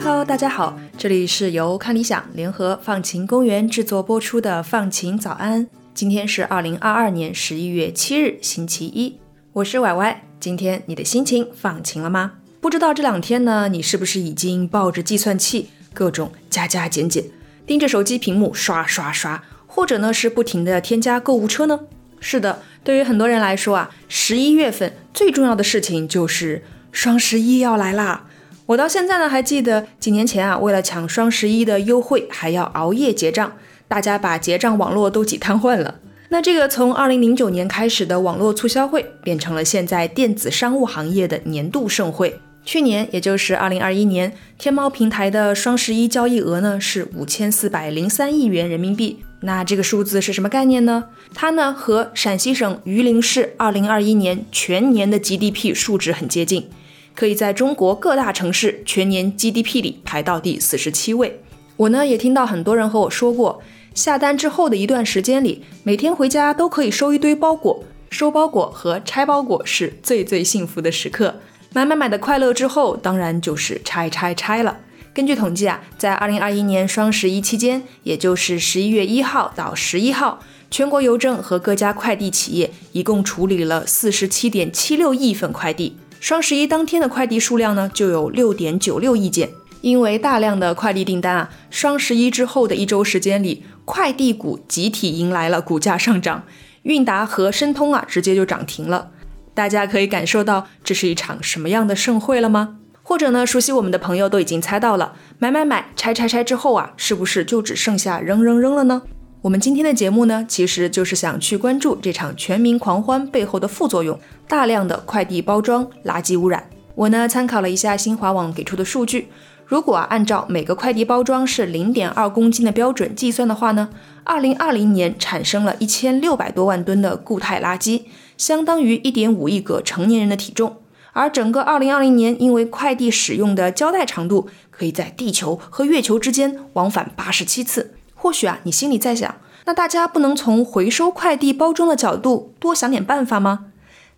Hello，大家好，这里是由看理想联合放晴公园制作播出的《放晴早安》。今天是二零二二年十一月七日，星期一，我是歪歪。今天你的心情放晴了吗？不知道这两天呢，你是不是已经抱着计算器，各种加加减减，盯着手机屏幕刷刷刷，或者呢是不停的添加购物车呢？是的，对于很多人来说啊，十一月份最重要的事情就是双十一要来啦。我到现在呢还记得几年前啊，为了抢双十一的优惠，还要熬夜结账。大家把结账网络都挤瘫痪了。那这个从二零零九年开始的网络促销会，变成了现在电子商务行业的年度盛会。去年，也就是二零二一年，天猫平台的双十一交易额呢是五千四百零三亿元人民币。那这个数字是什么概念呢？它呢和陕西省榆林市二零二一年全年的 GDP 数值很接近，可以在中国各大城市全年 GDP 里排到第四十七位。我呢也听到很多人和我说过。下单之后的一段时间里，每天回家都可以收一堆包裹，收包裹和拆包裹是最最幸福的时刻。买买买的快乐之后，当然就是拆拆拆了。根据统计啊，在二零二一年双十一期间，也就是十一月一号到十一号，全国邮政和各家快递企业一共处理了四十七点七六亿份快递。双十一当天的快递数量呢，就有六点九六亿件。因为大量的快递订单啊，双十一之后的一周时间里。快递股集体迎来了股价上涨，韵达和申通啊直接就涨停了。大家可以感受到这是一场什么样的盛会了吗？或者呢，熟悉我们的朋友都已经猜到了，买买买，拆拆拆之后啊，是不是就只剩下扔扔扔了呢？我们今天的节目呢，其实就是想去关注这场全民狂欢背后的副作用——大量的快递包装垃圾污染。我呢参考了一下新华网给出的数据。如果按照每个快递包装是零点二公斤的标准计算的话呢，二零二零年产生了一千六百多万吨的固态垃圾，相当于一点五亿个成年人的体重。而整个二零二零年，因为快递使用的胶带长度可以在地球和月球之间往返八十七次。或许啊，你心里在想，那大家不能从回收快递包装的角度多想点办法吗？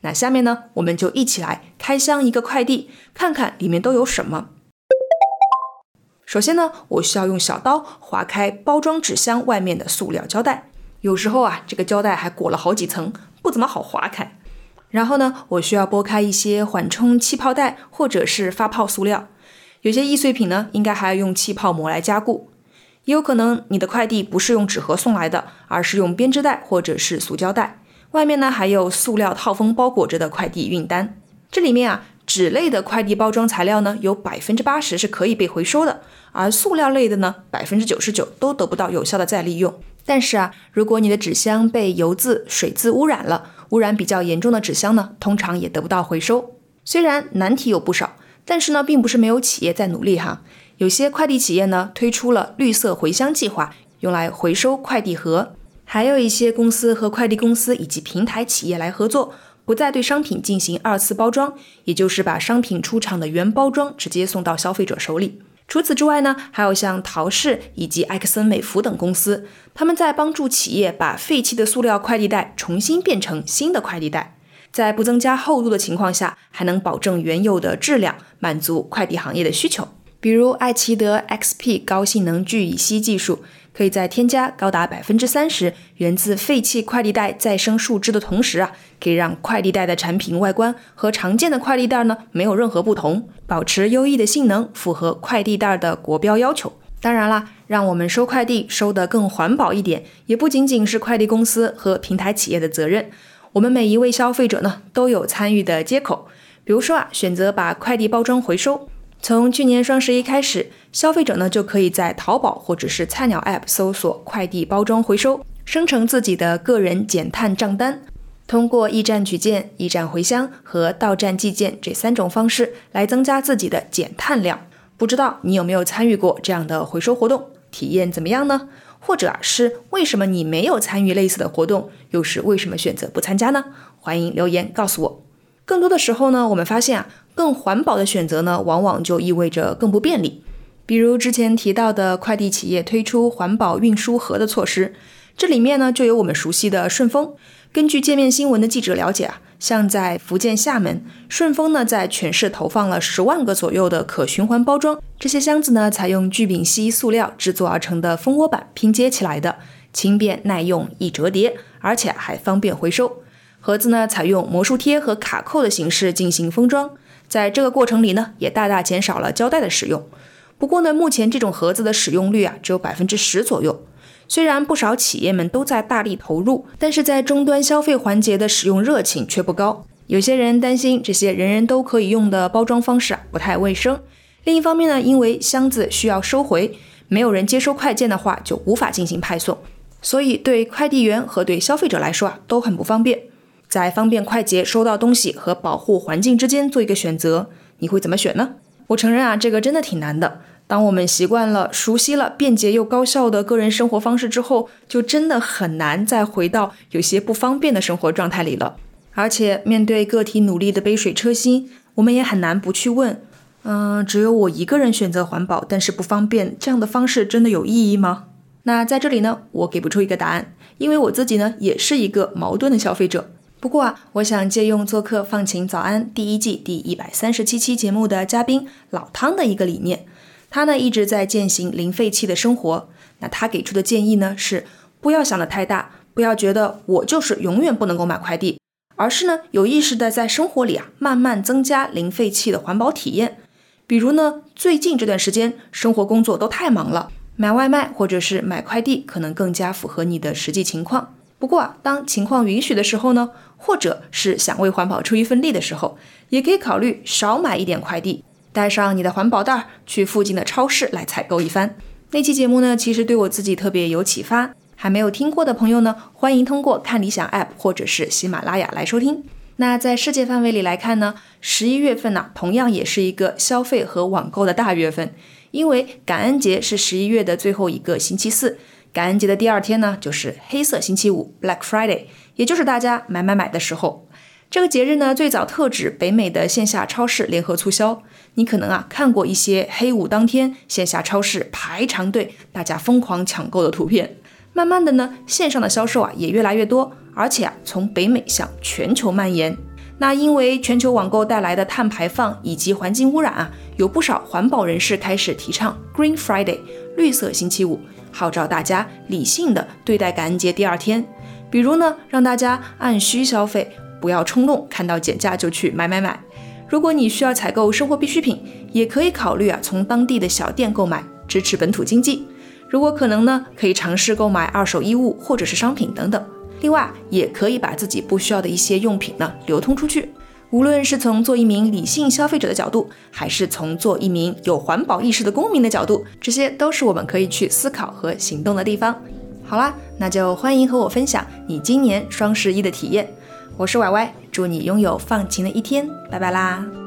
那下面呢，我们就一起来开箱一个快递，看看里面都有什么。首先呢，我需要用小刀划开包装纸箱外面的塑料胶带，有时候啊，这个胶带还裹了好几层，不怎么好划开。然后呢，我需要拨开一些缓冲气泡袋或者是发泡塑料，有些易碎品呢，应该还要用气泡膜来加固。也有可能你的快递不是用纸盒送来的，而是用编织袋或者是塑胶袋，外面呢还有塑料套封包裹着的快递运单。这里面啊。纸类的快递包装材料呢，有百分之八十是可以被回收的，而塑料类的呢，百分之九十九都得不到有效的再利用。但是啊，如果你的纸箱被油渍、水渍污染了，污染比较严重的纸箱呢，通常也得不到回收。虽然难题有不少，但是呢，并不是没有企业在努力哈。有些快递企业呢，推出了绿色回箱计划，用来回收快递盒。还有一些公司和快递公司以及平台企业来合作。不再对商品进行二次包装，也就是把商品出厂的原包装直接送到消费者手里。除此之外呢，还有像陶氏以及埃克森美孚等公司，他们在帮助企业把废弃的塑料快递袋重新变成新的快递袋，在不增加厚度的情况下，还能保证原有的质量，满足快递行业的需求。比如爱奇德 XP 高性能聚乙烯技术。可以在添加高达百分之三十源自废弃快递袋再生树脂的同时啊，可以让快递袋的产品外观和常见的快递袋呢没有任何不同，保持优异的性能，符合快递袋的国标要求。当然啦，让我们收快递收得更环保一点，也不仅仅是快递公司和平台企业的责任，我们每一位消费者呢都有参与的接口。比如说啊，选择把快递包装回收。从去年双十一开始，消费者呢就可以在淘宝或者是菜鸟 App 搜索快递包装回收，生成自己的个人减碳账单，通过驿站取件、驿站回箱和到站寄件这三种方式来增加自己的减碳量。不知道你有没有参与过这样的回收活动，体验怎么样呢？或者是为什么你没有参与类似的活动，又是为什么选择不参加呢？欢迎留言告诉我。更多的时候呢，我们发现啊。更环保的选择呢，往往就意味着更不便利。比如之前提到的快递企业推出环保运输盒的措施，这里面呢就有我们熟悉的顺丰。根据界面新闻的记者了解啊，像在福建厦门，顺丰呢在全市投放了十万个左右的可循环包装，这些箱子呢采用聚丙烯塑料制作而成的蜂窝板拼接起来的，轻便耐用、易折叠，而且还方便回收。盒子呢采用魔术贴和卡扣的形式进行封装，在这个过程里呢也大大减少了胶带的使用。不过呢，目前这种盒子的使用率啊只有百分之十左右。虽然不少企业们都在大力投入，但是在终端消费环节的使用热情却不高。有些人担心这些人人都可以用的包装方式啊不太卫生。另一方面呢，因为箱子需要收回，没有人接收快件的话就无法进行派送，所以对快递员和对消费者来说啊都很不方便。在方便快捷收到东西和保护环境之间做一个选择，你会怎么选呢？我承认啊，这个真的挺难的。当我们习惯了、熟悉了便捷又高效的个人生活方式之后，就真的很难再回到有些不方便的生活状态里了。而且，面对个体努力的杯水车薪，我们也很难不去问：嗯，只有我一个人选择环保，但是不方便，这样的方式真的有意义吗？那在这里呢，我给不出一个答案，因为我自己呢也是一个矛盾的消费者。不过啊，我想借用做客《放晴早安》第一季第一百三十七期节目的嘉宾老汤的一个理念。他呢一直在践行零废弃的生活。那他给出的建议呢是：不要想得太大，不要觉得我就是永远不能够买快递，而是呢有意识的在生活里啊慢慢增加零废弃的环保体验。比如呢，最近这段时间生活工作都太忙了，买外卖或者是买快递可能更加符合你的实际情况。不过啊，当情况允许的时候呢，或者是想为环保出一份力的时候，也可以考虑少买一点快递。带上你的环保袋儿，去附近的超市来采购一番。那期节目呢，其实对我自己特别有启发。还没有听过的朋友呢，欢迎通过看理想 App 或者是喜马拉雅来收听。那在世界范围里来看呢，十一月份呢，同样也是一个消费和网购的大月份，因为感恩节是十一月的最后一个星期四，感恩节的第二天呢，就是黑色星期五 （Black Friday），也就是大家买买买的时候。这个节日呢，最早特指北美的线下超市联合促销。你可能啊看过一些黑五当天线下超市排长队，大家疯狂抢购的图片。慢慢的呢，线上的销售啊也越来越多，而且啊从北美向全球蔓延。那因为全球网购带来的碳排放以及环境污染啊，有不少环保人士开始提倡 Green Friday 绿色星期五，号召大家理性的对待感恩节第二天。比如呢，让大家按需消费。不要冲动，看到减价就去买买买。如果你需要采购生活必需品，也可以考虑啊从当地的小店购买，支持本土经济。如果可能呢，可以尝试购买二手衣物或者是商品等等。另外，也可以把自己不需要的一些用品呢流通出去。无论是从做一名理性消费者的角度，还是从做一名有环保意识的公民的角度，这些都是我们可以去思考和行动的地方。好啦，那就欢迎和我分享你今年双十一的体验。我是歪歪，祝你拥有放晴的一天，拜拜啦。